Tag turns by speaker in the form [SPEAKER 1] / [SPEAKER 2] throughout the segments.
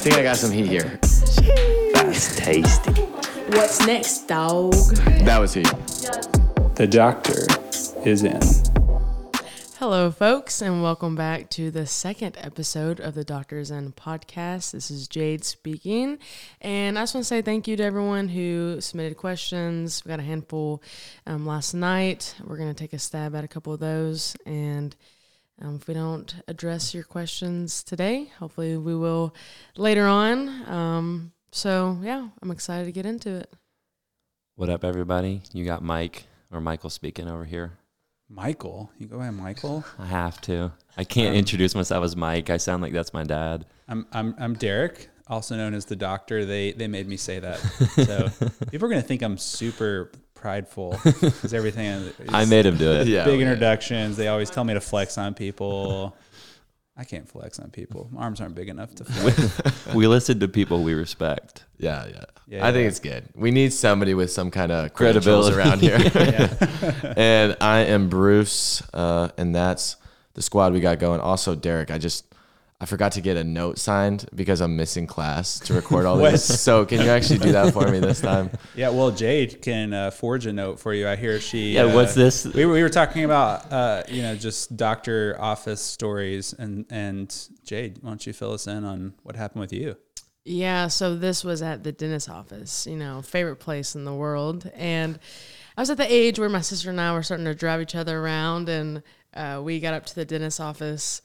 [SPEAKER 1] think I got some heat here.
[SPEAKER 2] That's tasty.
[SPEAKER 3] What's next, dog?
[SPEAKER 1] That was heat.
[SPEAKER 4] The doctor is in.
[SPEAKER 3] Hello, folks, and welcome back to the second episode of the Doctor is in podcast. This is Jade speaking, and I just want to say thank you to everyone who submitted questions. We got a handful um, last night. We're going to take a stab at a couple of those, and um, if we don't address your questions today, hopefully we will later on. Um, so, yeah, I'm excited to get into it.
[SPEAKER 2] What up, everybody? You got Mike or Michael speaking over here.
[SPEAKER 4] Michael, you go by Michael.
[SPEAKER 2] I have to. I can't introduce myself as Mike. I sound like that's my dad.
[SPEAKER 4] I'm I'm I'm Derek, also known as the doctor. They they made me say that, so people are gonna think I'm super prideful because everything. is
[SPEAKER 2] I made him do it.
[SPEAKER 1] Yeah.
[SPEAKER 4] big introductions. They always tell me to flex on people. I can't flex on people. My arms aren't big enough to flex.
[SPEAKER 2] We listen to people we respect.
[SPEAKER 1] Yeah, yeah.
[SPEAKER 4] Yeah,
[SPEAKER 1] I think it's good. We need somebody with some kind of credibility
[SPEAKER 2] Credibility.
[SPEAKER 1] around here. and I am Bruce, uh, and that's the squad we got going. Also, Derek, I just I forgot to get a note signed because I'm missing class to record all this. So can you actually do that for me this time?
[SPEAKER 4] Yeah, well, Jade can uh, forge a note for you. I hear she.
[SPEAKER 2] Yeah,
[SPEAKER 4] uh,
[SPEAKER 2] what's this?
[SPEAKER 4] We were, we were talking about uh, you know just doctor office stories, and and Jade, why don't you fill us in on what happened with you?
[SPEAKER 3] Yeah, so this was at the dentist office, you know, favorite place in the world. And I was at the age where my sister and I were starting to drive each other around, and uh, we got up to the dentist office.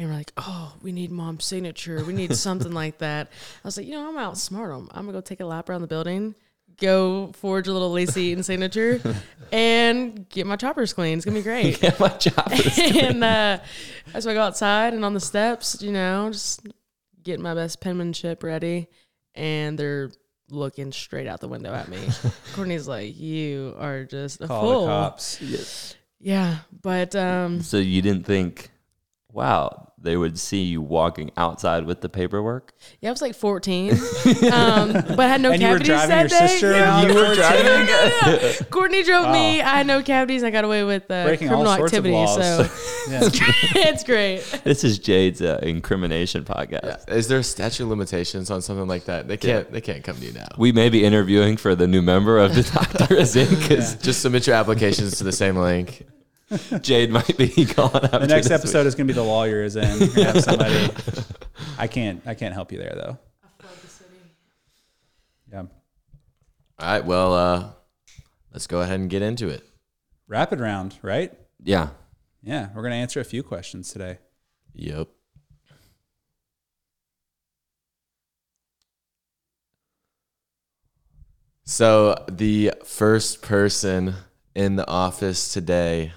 [SPEAKER 3] And we're like, oh, we need mom's signature. We need something like that. I was like, you know, I'm outsmart them. I'm gonna go take a lap around the building, go forge a little Lacey Eaton signature, and get my choppers clean. It's gonna be great.
[SPEAKER 2] Yeah, my is
[SPEAKER 3] and uh, so I go outside and on the steps, you know, just getting my best penmanship ready, and they're looking straight out the window at me. Courtney's like, "You are just a
[SPEAKER 4] Call
[SPEAKER 3] fool."
[SPEAKER 4] the cops.
[SPEAKER 3] Yeah, but um,
[SPEAKER 2] So you didn't think, wow, they would see you walking outside with the paperwork?
[SPEAKER 3] yeah, I was like 14, um, but I had no
[SPEAKER 4] And you were
[SPEAKER 3] cavities
[SPEAKER 4] driving
[SPEAKER 3] that
[SPEAKER 4] your
[SPEAKER 3] day.
[SPEAKER 4] sister
[SPEAKER 3] Yeah.
[SPEAKER 2] You were
[SPEAKER 4] at
[SPEAKER 2] driving
[SPEAKER 4] 14?
[SPEAKER 3] Yeah. Courtney drove me. I had no cavities. I got away with uh,
[SPEAKER 4] Breaking all
[SPEAKER 3] criminal
[SPEAKER 4] sorts of
[SPEAKER 3] activity.
[SPEAKER 4] laws.
[SPEAKER 3] So
[SPEAKER 4] Yeah.
[SPEAKER 3] it's great.
[SPEAKER 2] This is Jade's uh, incrimination podcast.
[SPEAKER 1] Is there a statute of limitations on something like that? They can't. They can't come to you now.
[SPEAKER 2] We may be interviewing for the new member of the Doctor is in
[SPEAKER 1] Just submit your applications to the same link.
[SPEAKER 2] Jade might be gone after
[SPEAKER 4] The next
[SPEAKER 2] this
[SPEAKER 4] episode is going to be the lawyer is in. Have somebody. I can't. I can't help you there though. Yeah.
[SPEAKER 1] All right. Well, uh, let's go ahead and get into it.
[SPEAKER 4] Rapid round, right?
[SPEAKER 2] Yeah.
[SPEAKER 4] Yeah, we're going to answer a few questions today.
[SPEAKER 1] Yep. So the first person in the office today,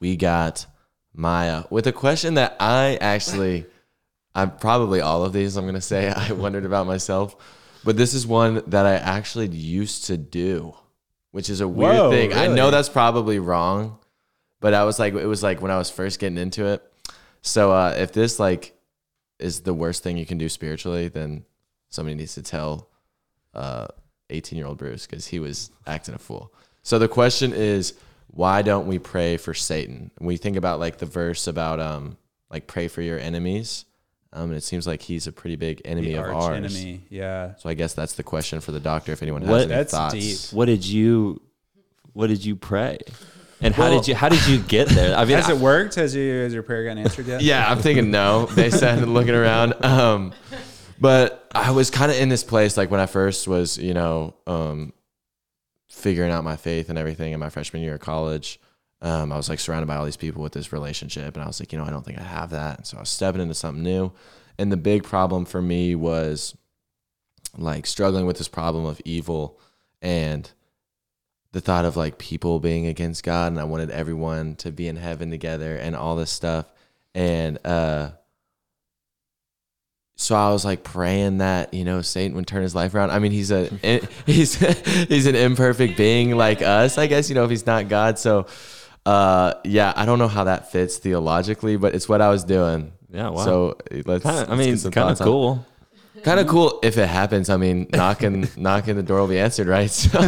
[SPEAKER 1] we got Maya with a question that I actually, I'm probably all of these. I'm gonna say I wondered about myself, but this is one that I actually used to do, which is a weird
[SPEAKER 4] Whoa,
[SPEAKER 1] thing. I know that's probably wrong, but I was like, it was like when I was first getting into it. So uh, if this like is the worst thing you can do spiritually, then somebody needs to tell uh 18 year old Bruce because he was acting a fool. So the question is, why don't we pray for Satan? When we think about like the verse about um like pray for your enemies, um, and it seems like he's a pretty big enemy
[SPEAKER 4] The
[SPEAKER 1] of
[SPEAKER 4] arch
[SPEAKER 1] ours.
[SPEAKER 4] enemy. Yeah.
[SPEAKER 1] So I guess that's the question for the doctor. If anyone has
[SPEAKER 2] What-
[SPEAKER 1] any
[SPEAKER 4] That's
[SPEAKER 1] thoughts,
[SPEAKER 4] deep.
[SPEAKER 2] What did you What did you pray? And how did you How did you get there? I mean,
[SPEAKER 4] Has
[SPEAKER 2] I-
[SPEAKER 4] it worked? Has, you, has your prayer gotten answered yet?
[SPEAKER 1] Yeah, I'm thinking no. They said looking around. Um, but I was kind of in this place like when I first was, you know, um, figuring out my faith and everything in my freshman year of college. Um, I was like surrounded by all these people with this relationship, and I was like, you know, I don't think I have that. And so I was stepping into something new. And the big problem for me was like struggling with this problem of evil and the thought of like people being against God and I wanted everyone to be in heaven together and all this stuff. And uh so I was like praying that, you know, Satan would turn his life around. I mean, he's a he's he's an imperfect being like us, I guess, you know, if he's not God. So uh yeah, I don't know how that fits theologically, but it's what I was doing.
[SPEAKER 2] Yeah, wow.
[SPEAKER 1] So let's
[SPEAKER 2] kinda, I
[SPEAKER 1] let's
[SPEAKER 2] mean, it's kind of cool.
[SPEAKER 1] kind of cool if it happens. I mean, knocking knocking the door will be answered, right? So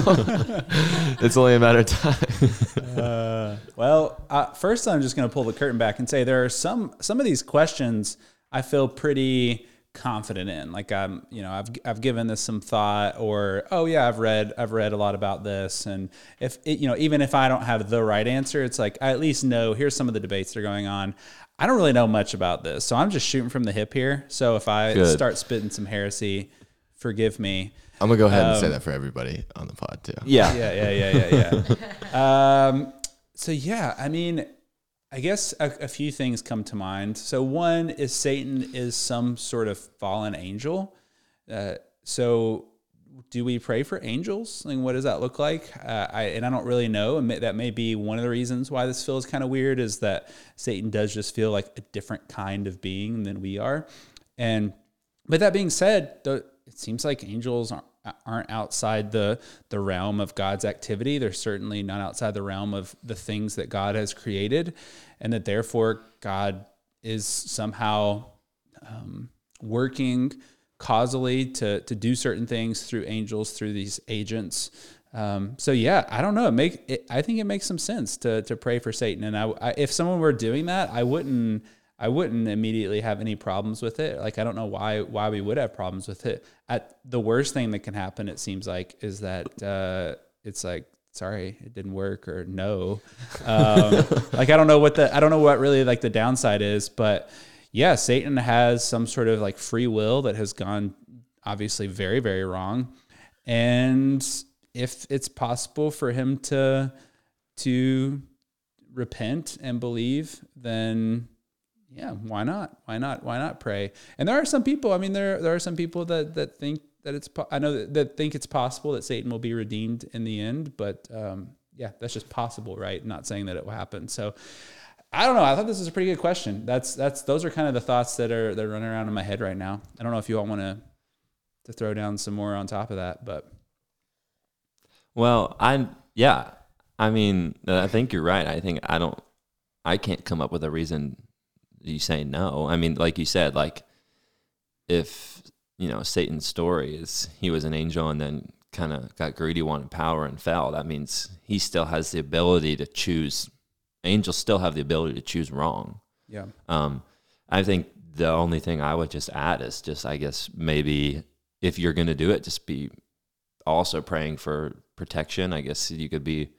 [SPEAKER 1] it's only a matter of time.
[SPEAKER 4] Uh, well, uh, first I'm just going to pull the curtain back and say there are some some of these questions I feel pretty confident in. Like I'm, you know, I've I've given this some thought, or oh yeah, I've read I've read a lot about this, and if it, you know, even if I don't have the right answer, it's like I at least know here's some of the debates that are going on. I don't really know much about this, so I'm just shooting from the hip here. So if I
[SPEAKER 1] Good.
[SPEAKER 4] start spitting some heresy, forgive me.
[SPEAKER 1] I'm gonna go ahead and say
[SPEAKER 4] Um,
[SPEAKER 1] that for everybody on the pod too.
[SPEAKER 2] Yeah.
[SPEAKER 4] Yeah, yeah, yeah, yeah, yeah. um, so yeah, I mean, I guess a, a few things come to mind. So one is Satan is some sort of fallen angel. Uh, so do we pray for angels? Like, what does that look like? Uh, I and I don't really know. And that may be one of the reasons why this feels kind of weird is that Satan does just feel like a different kind of being than we are. And but that being said, it seems like angels aren't, aren't outside the the realm of God's activity. They're certainly not outside the realm of the things that God has created, and that therefore God is somehow um, working causally to to do certain things through angels, through these agents. Um, so yeah, I don't know. It make it, I think it makes some sense to to pray for Satan, and I, I if someone were doing that, I wouldn't. I wouldn't immediately have any problems with it. Like I don't know why why we would have problems with it. At the worst thing that can happen, it seems like, is that uh, it's like sorry it didn't work or no. Um, like I don't know what the I don't know what really like the downside is, but yeah, Satan has some sort of like free will that has gone obviously very very wrong, and if it's possible for him to to repent and believe, then yeah, why not? Why not? Why not pray? And there are some people. I mean, there there are some people that that think that it's. I know that, that think it's possible that Satan will be redeemed in the end, but um, yeah, that's just possible, right? Not saying that it will happen. So I don't know. I thought this was a pretty good question. That's that's those are kind of the thoughts that are that are running around in my head right now. I don't know if you all want to to throw down some more on top of that, but
[SPEAKER 2] Well, I yeah. I mean, I think you're right. I think I don't. I can't come up with a reason you say no. I mean, like you said, like if you know Satan's story is he was an angel and then kind of got greedy, wanted power, and fell. That means he still has the ability to choose. Angels still have the ability to choose wrong.
[SPEAKER 4] yeah,
[SPEAKER 2] Um, I think the only thing I would just add is just, I guess, maybe if you're going to do it, just be also praying for protection. I guess you could be,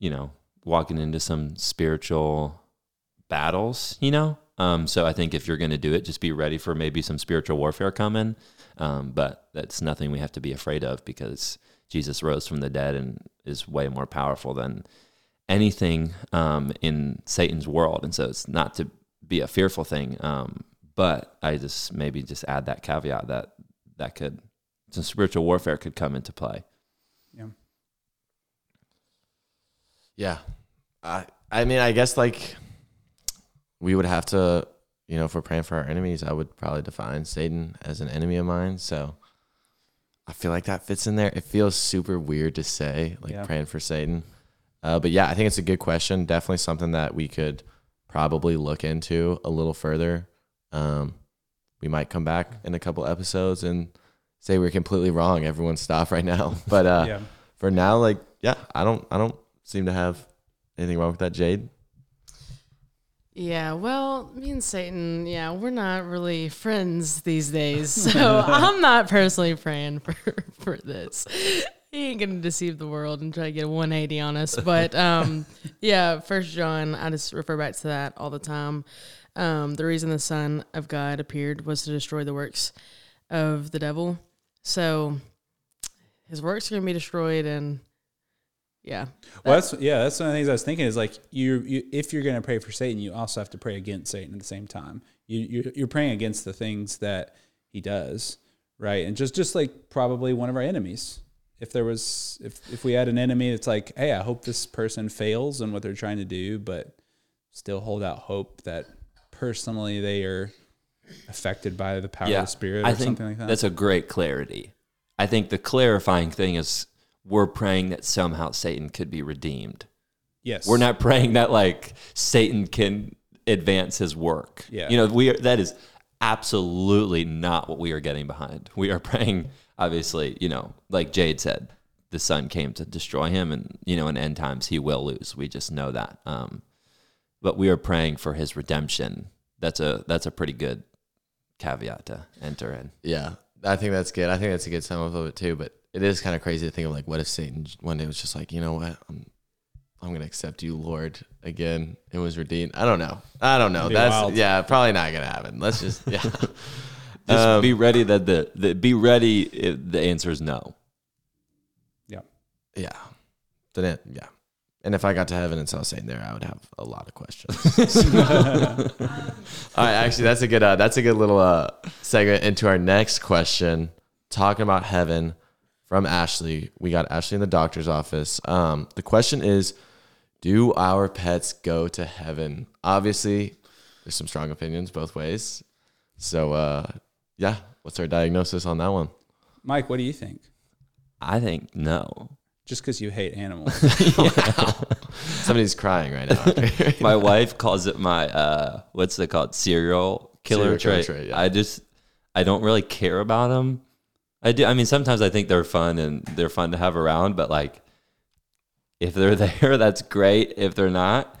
[SPEAKER 2] you know, walking into some spiritual battles, you know? Um, so I think if you're going to do it, just be ready for maybe some spiritual warfare coming. Um, but that's nothing we have to be afraid of because Jesus rose from the dead and is way more powerful than anything um, in Satan's world. And so it's not to be a fearful thing. Um, but I just maybe just add that caveat that that could some spiritual warfare could come into play.
[SPEAKER 4] yeah,
[SPEAKER 1] Yeah. I I mean, I guess like we would have to, you know, if we're praying for our enemies, I would probably define Satan as an enemy of mine. So I feel like that fits in there. It feels super weird to say, like
[SPEAKER 4] Yeah.
[SPEAKER 1] praying for Satan. Uh, but yeah, I think it's a good question. Definitely something that we could probably look into a little further. Um, we might come back in a couple episodes and say we're completely wrong. Everyone stop right now. But uh,
[SPEAKER 4] yeah.
[SPEAKER 1] for now, like, yeah, I don't, I don't seem to have anything wrong with that, Jade.
[SPEAKER 3] Yeah, well, me and Satan, yeah, we're not really friends these days. So I'm not personally praying for, for this. He ain't gonna deceive the world and try to get a 180 on us. But um, yeah, First John, I just refer back to that all the time. Um, the reason the Son of God appeared was to destroy the works of the devil. So his works are gonna be destroyed, and yeah,
[SPEAKER 4] Well, that's yeah. That's one of the things I was thinking is like you, you if you're going to pray for Satan, you also have to pray against Satan at the same time. You you're, you're praying against the things that he does, right? And just just like probably one of our enemies. If there was if if we had an enemy it's like, hey, I hope this person fails in what they're trying to do, but still hold out hope that personally they are affected by the power of the spirit or
[SPEAKER 2] I think
[SPEAKER 4] something like that.
[SPEAKER 2] that's a great clarity. I think the clarifying thing is we're praying that somehow Satan could be redeemed.
[SPEAKER 4] yes,
[SPEAKER 2] We're not praying that like Satan can advance his work.
[SPEAKER 4] Yeah.
[SPEAKER 2] You know, we are, that is absolutely not what we are getting behind. We are praying, obviously, you know, like Jade said, the son came to destroy him and, you know, in end times he will lose. We just know that. Um, but we are praying for his redemption. That's a, that's a pretty good caveat to enter in.
[SPEAKER 1] Yeah, I think that's good. I think that's a good sum up of it too. But it is kind of crazy to think of like, what if Satan one day was just like, you know what, I'm, I'm gonna accept you, Lord, again. It was redeemed. I don't know. I don't know. That's
[SPEAKER 4] wild.
[SPEAKER 1] yeah, probably not gonna happen. Let's just yeah.
[SPEAKER 2] Just
[SPEAKER 1] Um,
[SPEAKER 2] be ready that the, the be ready if the answer is no.
[SPEAKER 4] Yeah.
[SPEAKER 1] yeah. Then it, yeah. And if I got to heaven and saw Satan there, I would have a lot of questions. All right, actually, that's a good uh, that's a good little uh, segment into our next question. Talking about heaven from Ashley. We got Ashley in the doctor's office. Um, the question is, do our pets go to heaven? Obviously, there's some strong opinions both ways. So, uh, yeah, what's our diagnosis on that one?
[SPEAKER 4] Mike, what do you think?
[SPEAKER 2] I think no.
[SPEAKER 4] Just because you hate animals.
[SPEAKER 1] Somebody's crying right now.
[SPEAKER 2] my wife calls it my uh what's it called serial killer
[SPEAKER 1] Serial killer
[SPEAKER 2] trait.
[SPEAKER 1] trait, yeah.
[SPEAKER 2] I just I don't really care about them. I do. I mean, sometimes I think they're fun and they're fun to have around, but like if they're there, that's great. If they're not,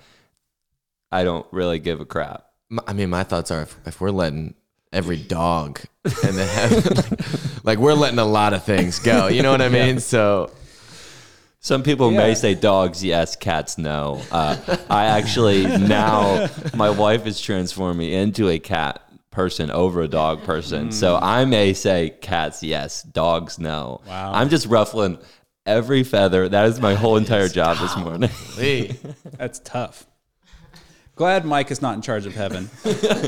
[SPEAKER 2] I don't really give a crap.
[SPEAKER 1] My- I mean, my thoughts are if, if we're letting every dog in the heaven, like we're letting a lot of things go. You know what I mean? So
[SPEAKER 2] Some people
[SPEAKER 4] Yeah.
[SPEAKER 2] may say dogs yes, cats no. Uh, I actually now my wife is transforming me into a cat person over a dog person. So I may say cats yes, dogs no.
[SPEAKER 4] Wow.
[SPEAKER 2] I'm just ruffling every feather. That is my whole entire job this morning.
[SPEAKER 4] That's tough. Glad Mike is not in charge of heaven.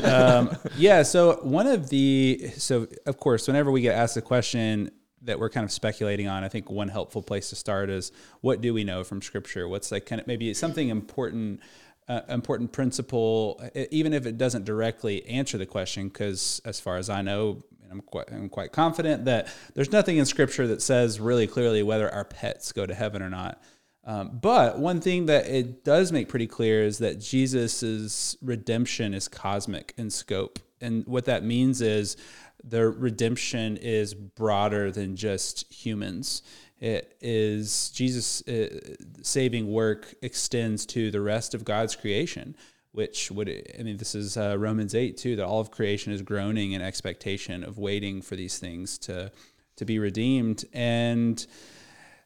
[SPEAKER 4] um, yeah. So one of the so of course, whenever we get asked a question that we're kind of speculating on, I think one helpful place to start is what do we know from Scripture? What's like kind of maybe something important. Uh, important principle, even if it doesn't directly answer the question, because as far as I know, and I'm quite, I'm quite confident that there's nothing in Scripture that says really clearly whether our pets go to heaven or not. Um, but one thing that it does make pretty clear is that Jesus' redemption is cosmic in scope. And what that means is the redemption is broader than just humans. It is Jesus' uh, saving work extends to the rest of God's creation, which would, I mean, this is uh, Romans 8 too, that all of creation is groaning in expectation of waiting for these things to, to be redeemed. And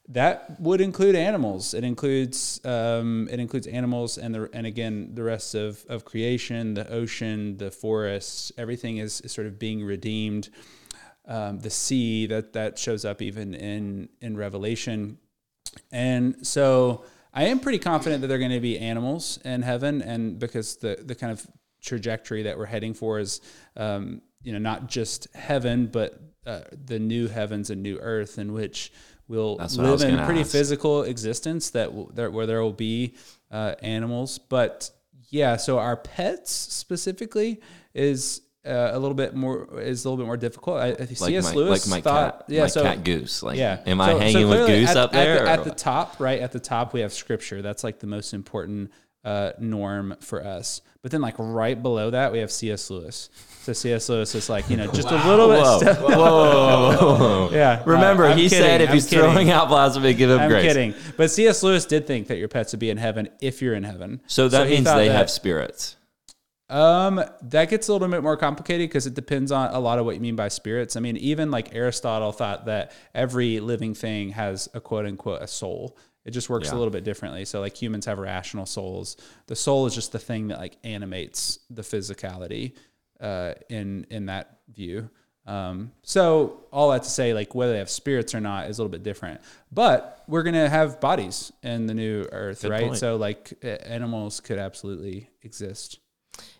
[SPEAKER 4] that would include animals. It includes um, it includes animals and the and again the rest of, of creation, the ocean, the forests, everything is, is sort of being redeemed. Um, the sea that that shows up even in in Revelation, and so I am pretty confident that they're going to be animals in heaven, and because the the kind of trajectory that we're heading for is um, you know not just heaven, but uh, the new heavens and new earth in which we'll live in a pretty
[SPEAKER 2] ask.
[SPEAKER 4] physical existence that there, where there will be uh, animals. But yeah, so our pets specifically is uh, a little bit more is a little bit more difficult. I, I
[SPEAKER 2] Like
[SPEAKER 4] C.S.
[SPEAKER 2] my,
[SPEAKER 4] Lewis
[SPEAKER 2] like my
[SPEAKER 4] thought,
[SPEAKER 2] cat,
[SPEAKER 4] yeah,
[SPEAKER 2] my
[SPEAKER 4] so
[SPEAKER 2] cat goose. Like,
[SPEAKER 4] yeah.
[SPEAKER 2] am I
[SPEAKER 4] So- so
[SPEAKER 2] hanging with goose
[SPEAKER 4] at,
[SPEAKER 2] up
[SPEAKER 4] at
[SPEAKER 2] there?
[SPEAKER 4] the, at the top, right at the top, we have scripture. That's like the most important uh, norm for us. But then, like right below that, we have C.S. Lewis. So C.S. Lewis is like you know just a little bit.
[SPEAKER 2] Whoa,
[SPEAKER 4] step-
[SPEAKER 2] whoa, whoa, whoa, whoa.
[SPEAKER 4] Yeah.
[SPEAKER 2] Remember,
[SPEAKER 4] uh,
[SPEAKER 2] he
[SPEAKER 4] kidding,
[SPEAKER 2] said if
[SPEAKER 4] I'm
[SPEAKER 2] he's
[SPEAKER 4] kidding.
[SPEAKER 2] throwing out blasphemy, give him
[SPEAKER 4] I'm
[SPEAKER 2] grace.
[SPEAKER 4] kidding. But C.S. Lewis did think that your pets would be in heaven if you're in heaven.
[SPEAKER 2] So that
[SPEAKER 4] he
[SPEAKER 2] means they
[SPEAKER 4] that-
[SPEAKER 2] have spirits.
[SPEAKER 4] Um, that gets a little bit more complicated because it depends on a lot of what you mean by spirits. I mean, even like Aristotle thought that every living thing has a quote unquote a soul. It just works a little bit differently. So like humans have rational souls. The soul is just the thing that like animates the physicality uh, in in that view. Um, so all that to say, like whether they have spirits or not is a little bit different. But we're gonna have bodies in the new earth,
[SPEAKER 2] Good
[SPEAKER 4] right?
[SPEAKER 2] point.
[SPEAKER 4] So like uh, animals could absolutely exist.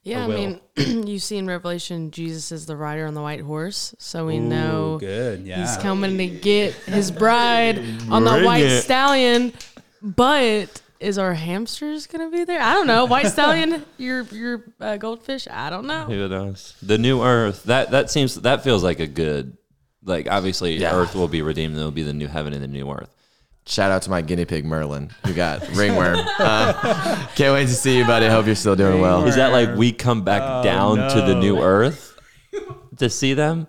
[SPEAKER 3] Yeah, I
[SPEAKER 4] will.
[SPEAKER 3] mean, you see in Revelation, Jesus is the rider on the white horse, so we
[SPEAKER 4] Ooh,
[SPEAKER 3] know
[SPEAKER 4] good. Yeah.
[SPEAKER 3] he's coming to get his bride on the
[SPEAKER 2] Bring
[SPEAKER 3] white
[SPEAKER 2] it.
[SPEAKER 3] stallion. But is our hamsters gonna be there? I don't know. White stallion, your your uh, goldfish. I don't know.
[SPEAKER 2] Who knows? The new Earth. That that seems that feels like a good. Like obviously,
[SPEAKER 1] Yeah.
[SPEAKER 2] Earth will be redeemed. There will be the new heaven and the new Earth.
[SPEAKER 1] shout out to my guinea pig Merlin, who got ringworm. Uh, can't wait to see you, buddy. Hope you're still doing well.
[SPEAKER 2] Is that like we come back
[SPEAKER 4] Oh,
[SPEAKER 2] down to the new. Earth to see them?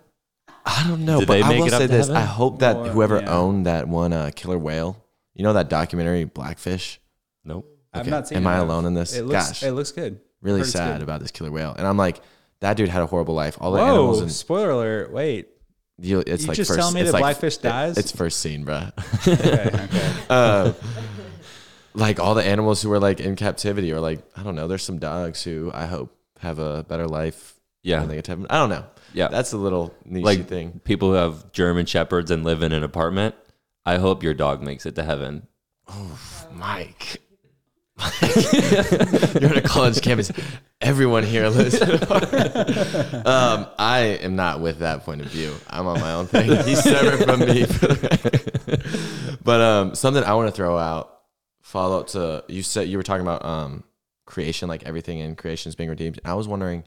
[SPEAKER 1] I don't know,
[SPEAKER 2] Did
[SPEAKER 1] but
[SPEAKER 2] they
[SPEAKER 1] I will
[SPEAKER 2] it
[SPEAKER 1] say this:
[SPEAKER 2] heaven?
[SPEAKER 1] I hope that whoever
[SPEAKER 4] yeah.
[SPEAKER 1] owned that one uh, killer whale, you know that documentary Blackfish.
[SPEAKER 2] Nope.
[SPEAKER 4] I've
[SPEAKER 1] Okay.
[SPEAKER 4] not seen
[SPEAKER 1] Am
[SPEAKER 4] it,
[SPEAKER 1] I
[SPEAKER 4] no.
[SPEAKER 1] alone in this?
[SPEAKER 4] It looks
[SPEAKER 1] Gosh.
[SPEAKER 4] it looks good.
[SPEAKER 1] Really
[SPEAKER 4] Heard
[SPEAKER 1] sad
[SPEAKER 4] good.
[SPEAKER 1] about this killer whale, and I'm like, that dude had a horrible life. All the animals
[SPEAKER 4] Whoa!
[SPEAKER 1] and
[SPEAKER 4] Spoiler alert! Wait.
[SPEAKER 1] you, it's
[SPEAKER 4] You
[SPEAKER 1] like
[SPEAKER 4] just
[SPEAKER 1] first,
[SPEAKER 4] telling me
[SPEAKER 1] it's
[SPEAKER 4] that
[SPEAKER 1] like-
[SPEAKER 4] Blackfish
[SPEAKER 1] it-
[SPEAKER 4] dies?
[SPEAKER 1] it's first scene, bro.
[SPEAKER 4] Okay. okay.
[SPEAKER 1] uh, like all the animals who were like in captivity, or like I don't know. There's some dogs who I hope have a better life.
[SPEAKER 2] Yeah.
[SPEAKER 1] when they get to heaven. I don't know.
[SPEAKER 2] Yeah.
[SPEAKER 1] That's a little niche
[SPEAKER 2] like
[SPEAKER 1] thing.
[SPEAKER 2] people who have German shepherds and live in an apartment. I hope your dog makes it to heaven.
[SPEAKER 1] Oh, Mike. You're on a college campus. Everyone here lives. in an apartment. um, I am not with that point of view. I'm on my own thing. He's separate from me. for the record. but um, something I want to throw out. Follow up to you said you were talking about um, creation, like everything in creation is being redeemed. I was wondering,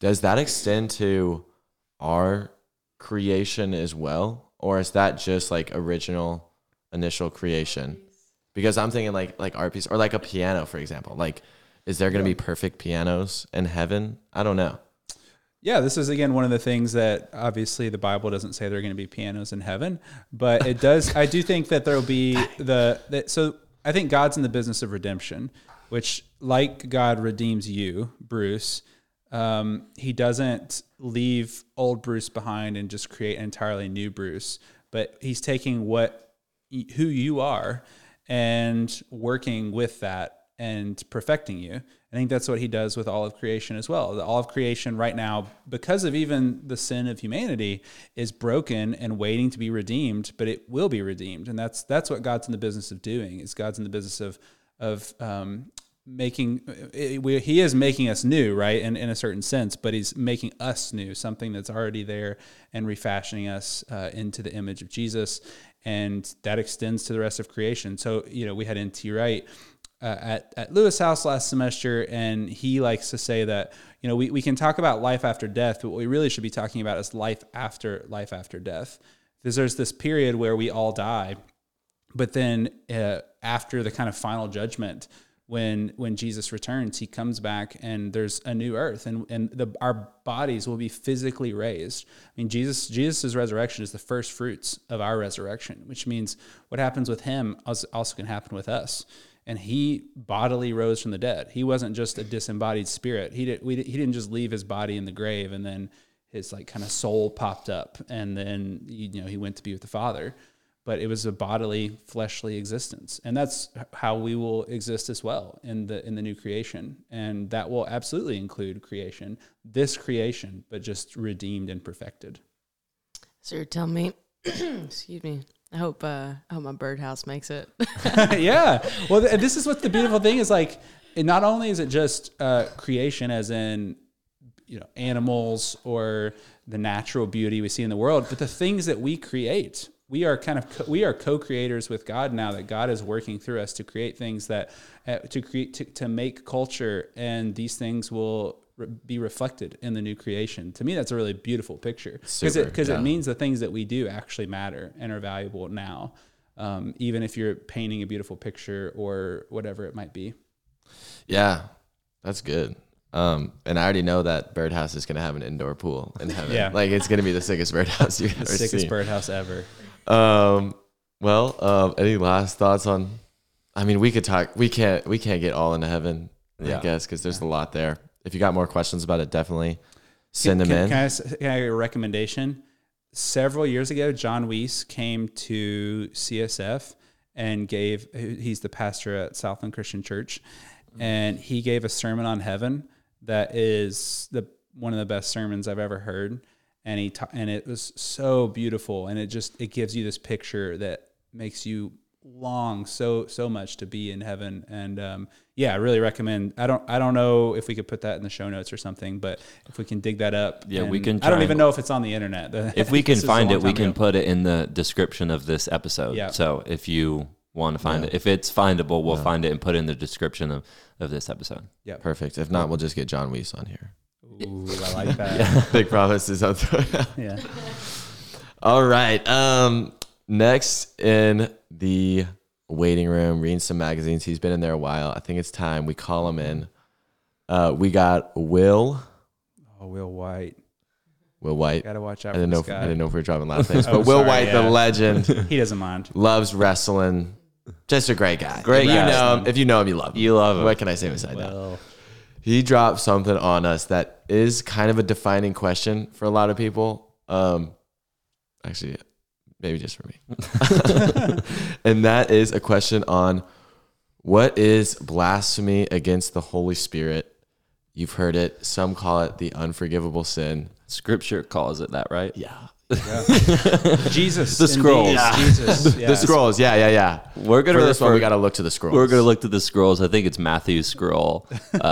[SPEAKER 1] does that extend to our creation as well, or is that just like original initial creation? Because I'm thinking like like art piece or like a piano, for example. Like, is there going to be perfect pianos in heaven? I don't know.
[SPEAKER 4] Yeah, this is again one of the things that obviously the Bible doesn't say there are going to be pianos in heaven, but it does. I do think that there will be the that. So I think God's in the business of redemption, which like God redeems you, Bruce. Um, he doesn't leave old Bruce behind and just create an entirely new Bruce, but he's taking what who you are and working with that and perfecting you. I think that's what he does with all of creation as well. All of creation right now, because of even the sin of humanity, is broken and waiting to be redeemed, but it will be redeemed. And that's that's what God's in the business of doing. Is God's in the business of of um, making it, we, he is making us new right in, in a certain sense but he's making us new something that's already there and refashioning us uh, into the image of jesus and that extends to the rest of creation so you know we had N.T. Wright. uh, at, at lewis house last semester and he likes to say that you know we, we can talk about life after death but what we really should be talking about is life after life after death because there's this period where we all die but then uh, after the kind of final judgment when when Jesus returns he comes back and there's a new earth and and the our bodies will be physically raised. I mean Jesus Jesus's resurrection is the first fruits of our resurrection which means what happens with him also can happen with us. And he bodily rose from the dead. He wasn't just a disembodied spirit. He did we, he didn't just leave his body in the grave and then his like kind of soul popped up and then you know he went to be with the father but it was a bodily fleshly existence and that's how we will exist as well in the in the new creation and that will absolutely include creation this creation but just redeemed and perfected
[SPEAKER 3] So you're telling me, excuse me. I hope uh, I hope my birdhouse makes it.
[SPEAKER 4] yeah well th- this is what the beautiful thing is like it not only is it just uh, creation as in you know animals or the natural beauty we see in the world but the things that we create we are kind of co- we are co-creators with God now that God is working through us to create things that uh, to create to, to make culture and these things will re- be reflected in the new creation. To me that's a really beautiful picture because it because
[SPEAKER 1] yeah.
[SPEAKER 4] it means the things that we do actually matter and are valuable now. Um, even if you're painting a beautiful picture or whatever it might be.
[SPEAKER 1] Yeah, that's good. Um, and I already know that birdhouse is going to have an indoor pool in heaven.
[SPEAKER 4] Yeah.
[SPEAKER 1] like it's going to be the sickest birdhouse you've
[SPEAKER 4] The
[SPEAKER 1] ever
[SPEAKER 4] sickest
[SPEAKER 1] seen.
[SPEAKER 4] birdhouse ever.
[SPEAKER 1] Um, well, um, any last thoughts on? I mean, we could talk. We can't. We can't get all into heaven. I guess because there's a lot there. If you got more questions about it, definitely send
[SPEAKER 4] can,
[SPEAKER 1] them
[SPEAKER 4] can,
[SPEAKER 1] in.
[SPEAKER 4] Can I, can I give a recommendation? Several years ago, Jon Weece came to CSF and gave. He's the pastor at Southland Christian Church, and he gave a sermon on heaven that is the one of the best sermons I've ever heard. And he ta- and it was so beautiful, and it just it gives you this picture that makes you long so so much to be in heaven and um yeah i really recommend i don't i don't know if we could put that in the show notes or something but if we can dig that up
[SPEAKER 2] Yeah, we
[SPEAKER 4] and
[SPEAKER 2] can
[SPEAKER 4] i don't even know if it's on the internet
[SPEAKER 2] If we can
[SPEAKER 4] This is a
[SPEAKER 2] find it, we
[SPEAKER 4] time
[SPEAKER 2] can put it in the description of this episode.
[SPEAKER 4] Yeah.
[SPEAKER 2] So if you want to find
[SPEAKER 1] Yeah.
[SPEAKER 2] it, if it's findable, we'll find it and put it in the description of, of this episode. Yeah.
[SPEAKER 1] Perfect. If not, we'll just get Jon Weece on here.
[SPEAKER 4] Ooh, i like that
[SPEAKER 1] Big promises out there.
[SPEAKER 4] yeah
[SPEAKER 1] All right. Um, next in the waiting room, reading some magazines. He's been in there a while. I think it's time we call him in. Uh, we got Will.
[SPEAKER 4] oh will white
[SPEAKER 1] Will White.
[SPEAKER 4] gotta watch out for
[SPEAKER 1] didn't know.
[SPEAKER 4] this
[SPEAKER 1] If, I didn't know if we were dropping last names,
[SPEAKER 4] Oh,
[SPEAKER 1] but Will
[SPEAKER 4] sorry,
[SPEAKER 1] White, the legend,
[SPEAKER 4] he doesn't mind
[SPEAKER 1] loves wrestling. Just a great guy.
[SPEAKER 2] Great
[SPEAKER 1] if
[SPEAKER 2] guy.
[SPEAKER 1] You know him, if you know him, you love him.
[SPEAKER 2] You love him.
[SPEAKER 1] What can I say beside that? He dropped something on us that is kind of a defining question for a lot of people. Um, actually, maybe just for me. and that is a question on what is blasphemy against the Holy Spirit? You've heard it. Some call it the unforgivable sin.
[SPEAKER 2] Scripture calls it that, right?
[SPEAKER 1] Yeah.
[SPEAKER 4] Jesus.
[SPEAKER 2] The scrolls. Yeah.
[SPEAKER 4] Jesus. Yeah.
[SPEAKER 1] The scrolls. Yeah, yeah, yeah.
[SPEAKER 2] We're gonna
[SPEAKER 1] For this one, we got to look to the scrolls.
[SPEAKER 2] We're gonna look to the scrolls. I think it's Matthew's scroll.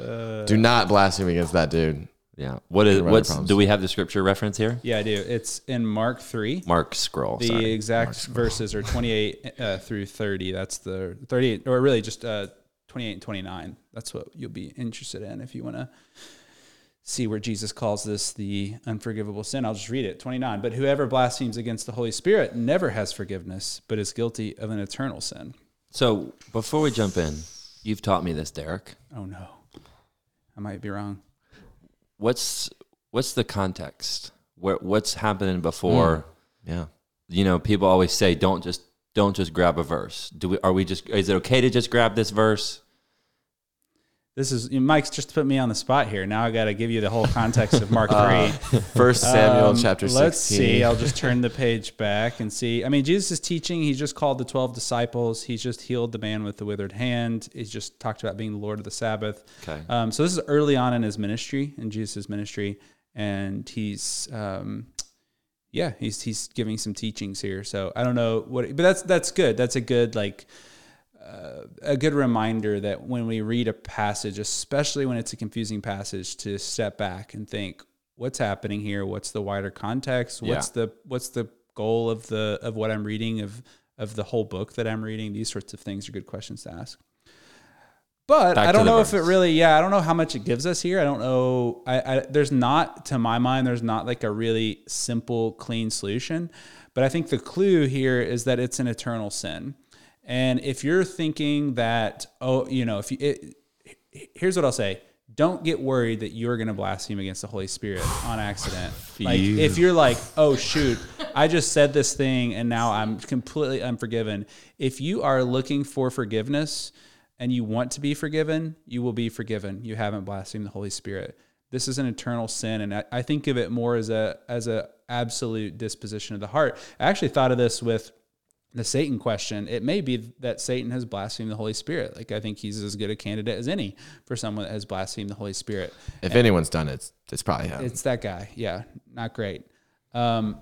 [SPEAKER 2] Uh,
[SPEAKER 1] Do not blaspheme against that dude.
[SPEAKER 2] yeah. What is
[SPEAKER 1] Gonna run into
[SPEAKER 2] what's?
[SPEAKER 1] problems.
[SPEAKER 2] Do we have the scripture reference here?
[SPEAKER 4] Yeah, I do. It's in Mark 3.
[SPEAKER 2] Mark scroll.
[SPEAKER 4] The
[SPEAKER 2] sorry.
[SPEAKER 4] exact verses are 28 uh, through 30. That's the 38, or really just uh, 28 and 29. That's what you'll be interested in if you want to see where Jesus calls this the unforgivable sin. I'll just read it 29. But whoever blasphemes against the Holy Spirit never has forgiveness, but is guilty of an eternal sin.
[SPEAKER 2] So before we jump in, you've taught me this, Derek.
[SPEAKER 4] Oh, no. I might be wrong.
[SPEAKER 2] What's what's the context? What what's happening before? Hmm.
[SPEAKER 1] Yeah.
[SPEAKER 2] You know, people always say, "Don't just don't just grab a verse." Do we? Are we just? Is it okay to just grab this verse?
[SPEAKER 4] This is Mike's just put me on the spot here. Now I got to give you the whole context of Mark 3.
[SPEAKER 1] Uh, First Samuel
[SPEAKER 4] Um,
[SPEAKER 1] chapter 16.
[SPEAKER 4] Let's see. I'll just turn the page back and see. I mean, Jesus is teaching. He's just called the 12 disciples. He's just healed the man with the withered hand. He's just talked about being the Lord of the Sabbath.
[SPEAKER 2] Okay.
[SPEAKER 4] Um, so this is early on in his ministry, in Jesus' ministry. And he's, um, yeah, he's, he's giving some teachings here. So I don't know what, but that's, that's good. That's a good, like, uh, a good reminder that when we read a passage, especially when it's a confusing passage, to step back and think, what's happening here? What's the wider context? What's the what's the goal of the of what I'm reading of of the whole book that I'm reading? These sorts of things are good questions to ask. But
[SPEAKER 2] Back
[SPEAKER 4] I don't know if it really, yeah, I don't know how much it gives us here. I don't know. I, I there's not, to my mind, there's not like a really simple, clean solution. But I think the clue here is that it's an eternal sin. And if you're thinking that, oh, you know, if you, it, here's what I'll say. Don't get worried that you're going to blaspheme against the Holy Spirit on accident. like if you're like, oh shoot, I just said this thing and now I'm completely unforgiven. If you are looking for forgiveness and you want to be forgiven, you will be forgiven. You haven't blasphemed the Holy Spirit. This is an eternal sin, and I, I think of it more as a as a absolute disposition of the heart. I actually thought of this with the Satan question, it may be that Satan has blasphemed the Holy Spirit. Like I think he's as good a candidate as any for someone that has blasphemed the Holy Spirit.
[SPEAKER 1] If anyone's done it, it's, it's probably him.
[SPEAKER 4] It's that guy. Yeah, not great. Um,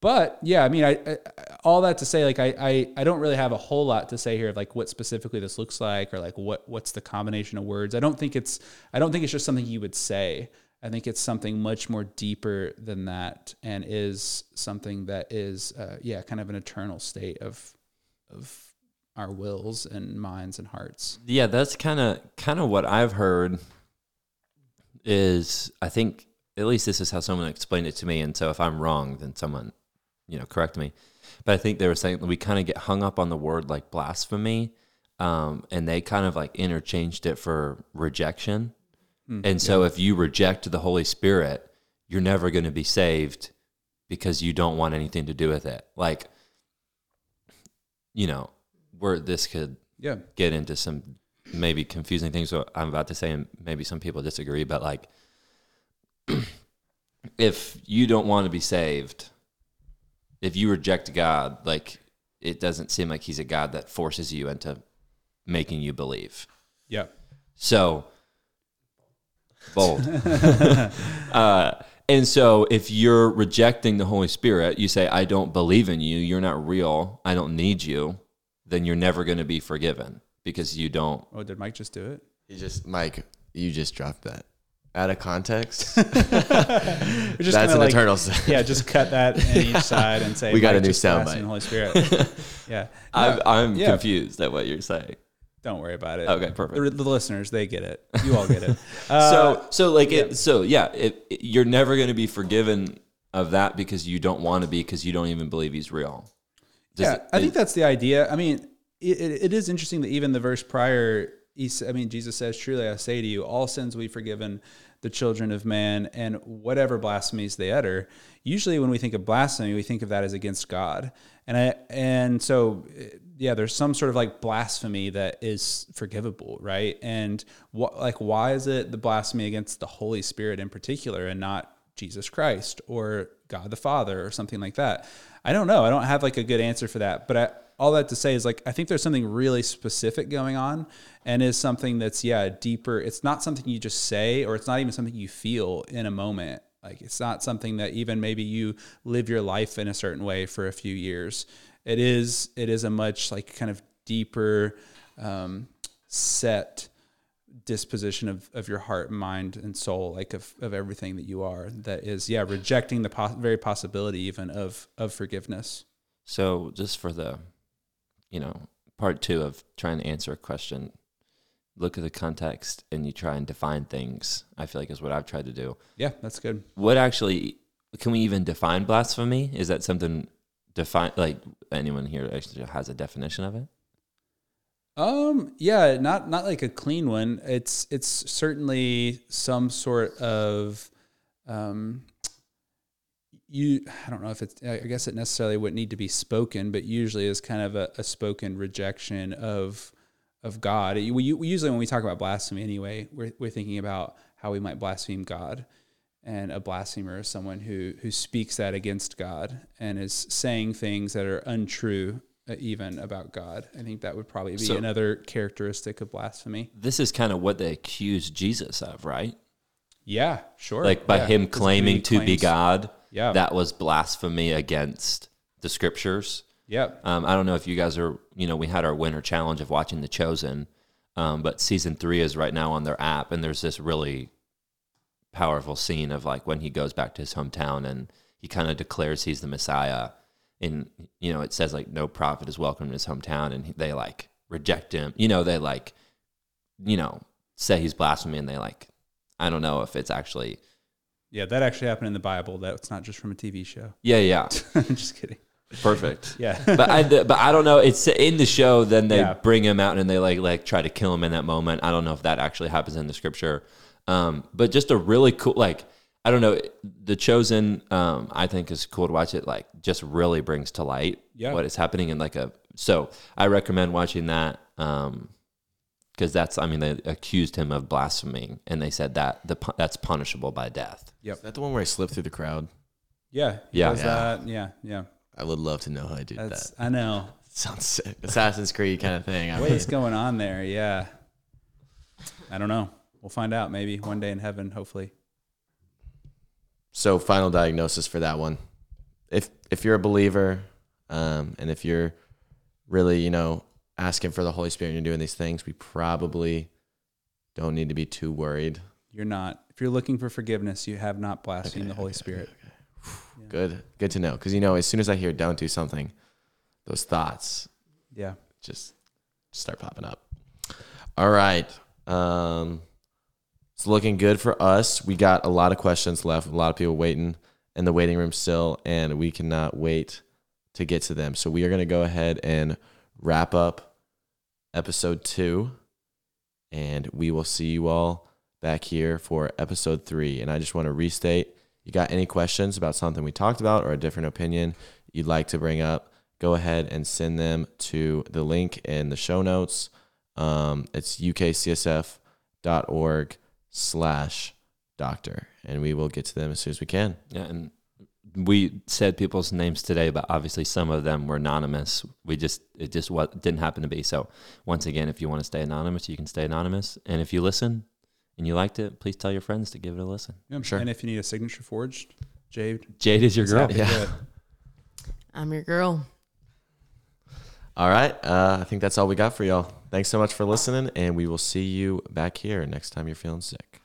[SPEAKER 4] but yeah, I mean, I, I all that to say, like I, I I don't really have a whole lot to say here of like what specifically this looks like or like what what's the combination of words. I don't think it's I don't think it's just something you would say. I think it's something much more deeper than that, and is something that is uh, yeah, kind of an eternal state of of our wills and minds and hearts.
[SPEAKER 2] Yeah, that's kind of kind of what I've heard. Is I think at least this is how someone explained it to me, and so if I'm wrong, then someone, you know, correct me. But I think they were saying we kind of get hung up on the word like blasphemy, um, and they kind of like interchanged it for rejection. Mm-hmm. and so if you reject the Holy Spirit, you're never going to be saved because you don't want anything to do with it. Like, you know, where this could
[SPEAKER 4] Yeah,
[SPEAKER 2] get into some maybe confusing things what I'm about to say, and maybe some people disagree, but like if you don't want to be saved, if you reject God, like it doesn't seem like he's a God that forces you into making you believe.
[SPEAKER 4] yeah,
[SPEAKER 2] So bold. uh, and so if you're rejecting the Holy Spirit, you say, I don't believe in you, you're not real, I don't need you, then you're never going to be forgiven because you don't.
[SPEAKER 4] Oh, did Mike just do it?
[SPEAKER 1] You just, Mike, you just dropped that. Out of context,
[SPEAKER 4] We're just
[SPEAKER 1] that's
[SPEAKER 4] gonna,
[SPEAKER 1] an
[SPEAKER 4] like,
[SPEAKER 1] eternal sin.
[SPEAKER 4] yeah, just cut that on each side and say
[SPEAKER 1] We got
[SPEAKER 4] Mike
[SPEAKER 1] a new
[SPEAKER 4] just
[SPEAKER 1] sound
[SPEAKER 4] blasphemed the Holy Spirit. Yeah,
[SPEAKER 2] I'm, I'm
[SPEAKER 4] yeah.
[SPEAKER 2] confused at what you're saying.
[SPEAKER 4] Don't worry about it.
[SPEAKER 2] Okay, perfect.
[SPEAKER 4] The, the listeners, they get it. You all get it. Uh,
[SPEAKER 2] so, so like,
[SPEAKER 4] yeah.
[SPEAKER 2] it, so yeah, it, it- you're never going to be forgiven of that because you don't want to be because you don't even believe he's real. Does
[SPEAKER 4] yeah, I think that's the idea. I mean, it is interesting that even the verse prior, he, I mean, Jesus says, "Truly I say to you, all sins we've forgiven the children of man, and whatever blasphemies they utter. Usually, when we think of blasphemy, we think of that as against God, and I and so yeah, there's some sort of like blasphemy that is forgivable, right? And what like why is it the blasphemy against the Holy Spirit in particular, and not Jesus Christ or God the Father or something like that? I don't know. I don't have like a good answer for that, but I, all that to say is like I think there's something really specific going on and is something that's yeah, deeper. It's not something you just say or it's not even something you feel in a moment. Like it's not something that even maybe you live your life in a certain way for a few years. It is it is a much like kind of deeper um, set disposition of, of your heart, mind, and soul, like of, of everything that you are. That is, yeah, rejecting the pos- very possibility even of of forgiveness.
[SPEAKER 2] So just for the, you know, part two of trying to answer a question, look at the context and you try and define things. I feel like is what I've tried to do.
[SPEAKER 4] Yeah, that's good.
[SPEAKER 2] What actually can we even define blasphemy? Is that something define like anyone here actually has a definition of it?
[SPEAKER 4] Um, yeah, not not like a clean one. It's it's certainly some sort of um you I don't know if it's I guess it necessarily wouldn't need to be spoken, but usually is kind of a, a spoken rejection of of God. We, we usually when we talk about blasphemy anyway, we're we're thinking about how we might blaspheme God. And a blasphemer is someone who who speaks that against God and is saying things that are untrue uh, even about God. I think that would probably be
[SPEAKER 2] So-
[SPEAKER 4] another characteristic of blasphemy.
[SPEAKER 2] This is kind of what they accused Jesus of, right?
[SPEAKER 4] Yeah, sure.
[SPEAKER 2] Like by
[SPEAKER 4] Yeah,
[SPEAKER 2] him claiming to be God,
[SPEAKER 4] Yeah.
[SPEAKER 2] that was blasphemy against the scriptures.
[SPEAKER 4] Yep.
[SPEAKER 2] Um, I don't know if you guys are, you know, we had our winter challenge of watching The Chosen, um, but season three is right now on their app, and there's this really powerful scene of like when he goes back to his hometown and he kind of declares he's the Messiah, and you know, it says like no prophet is welcome in his hometown, and they like reject him. You know, they like, you know, say he's blasphemy, and they like, I don't know if it's actually,
[SPEAKER 4] Yeah, that actually happened in the Bible. That's not just from a TV show.
[SPEAKER 2] yeah, yeah,
[SPEAKER 4] I'm just kidding.
[SPEAKER 2] perfect.
[SPEAKER 4] Yeah.
[SPEAKER 2] but I, but I don't know. It's in the show. Then they
[SPEAKER 4] Yeah.
[SPEAKER 2] bring him out and they like like try to kill him in that moment. I don't know if that actually happens in the scripture. Um, but just a really cool like I don't know. The chosen um, I think is cool to watch. It like just really brings to light
[SPEAKER 4] Yeah.
[SPEAKER 2] what is happening in like a. So I recommend watching that. Um, because that's I mean they accused him of blaspheming and they said that the that's punishable by death.
[SPEAKER 1] Is that the one where I slipped through the crowd?
[SPEAKER 4] Yeah.
[SPEAKER 2] Yeah.
[SPEAKER 4] does
[SPEAKER 1] Yeah.
[SPEAKER 4] that. Yeah. Yeah.
[SPEAKER 1] I would love to know how I do
[SPEAKER 4] That's,
[SPEAKER 1] that.
[SPEAKER 4] I know.
[SPEAKER 1] Sounds sick. Assassin's Creed kind of thing. I
[SPEAKER 4] What
[SPEAKER 1] mean,
[SPEAKER 4] is going on there? Yeah. I don't know. We'll find out maybe one day in heaven, hopefully.
[SPEAKER 1] so final diagnosis for that one. If if you're a believer, um, and if you're really, you know, asking for the Holy Spirit and you're doing these things, we probably don't need to be too worried.
[SPEAKER 4] You're not. If you're looking for forgiveness, you have not blasphemed
[SPEAKER 1] Okay,
[SPEAKER 4] the Holy
[SPEAKER 1] okay,
[SPEAKER 4] Spirit.
[SPEAKER 1] Good, good to know. Because you know, as soon as I hear "don't do something," those thoughts
[SPEAKER 4] Yeah.
[SPEAKER 1] just start popping up. All right. Um, it's looking good for us. We got a lot of questions left, a lot of people waiting in the waiting room still, and we cannot wait to get to them. So we are going to go ahead and wrap up episode two, and we will see you all back here for episode three. And I just want to restate you got any questions about something we talked about or a different opinion you'd like to bring up, go ahead and send them to the link in the show notes. Um, it's ukcsf.org slash doctor, and we will get to them as soon as we can.
[SPEAKER 2] Yeah, and we said people's names today, but obviously some of them were anonymous. We just it just what didn't happen to be. So once again, if you want to stay anonymous, you can stay anonymous. And if you listen and you liked it, please tell your friends to give it a listen.
[SPEAKER 4] yeah.
[SPEAKER 1] Sure.
[SPEAKER 4] And if you need a signature forged, Jade.
[SPEAKER 2] Jade is your girl.
[SPEAKER 1] Yeah.
[SPEAKER 3] I'm your girl.
[SPEAKER 1] All right. Uh, I think that's all we got for y'all. Thanks so much for listening, and we will see you back here next time you're feeling sick.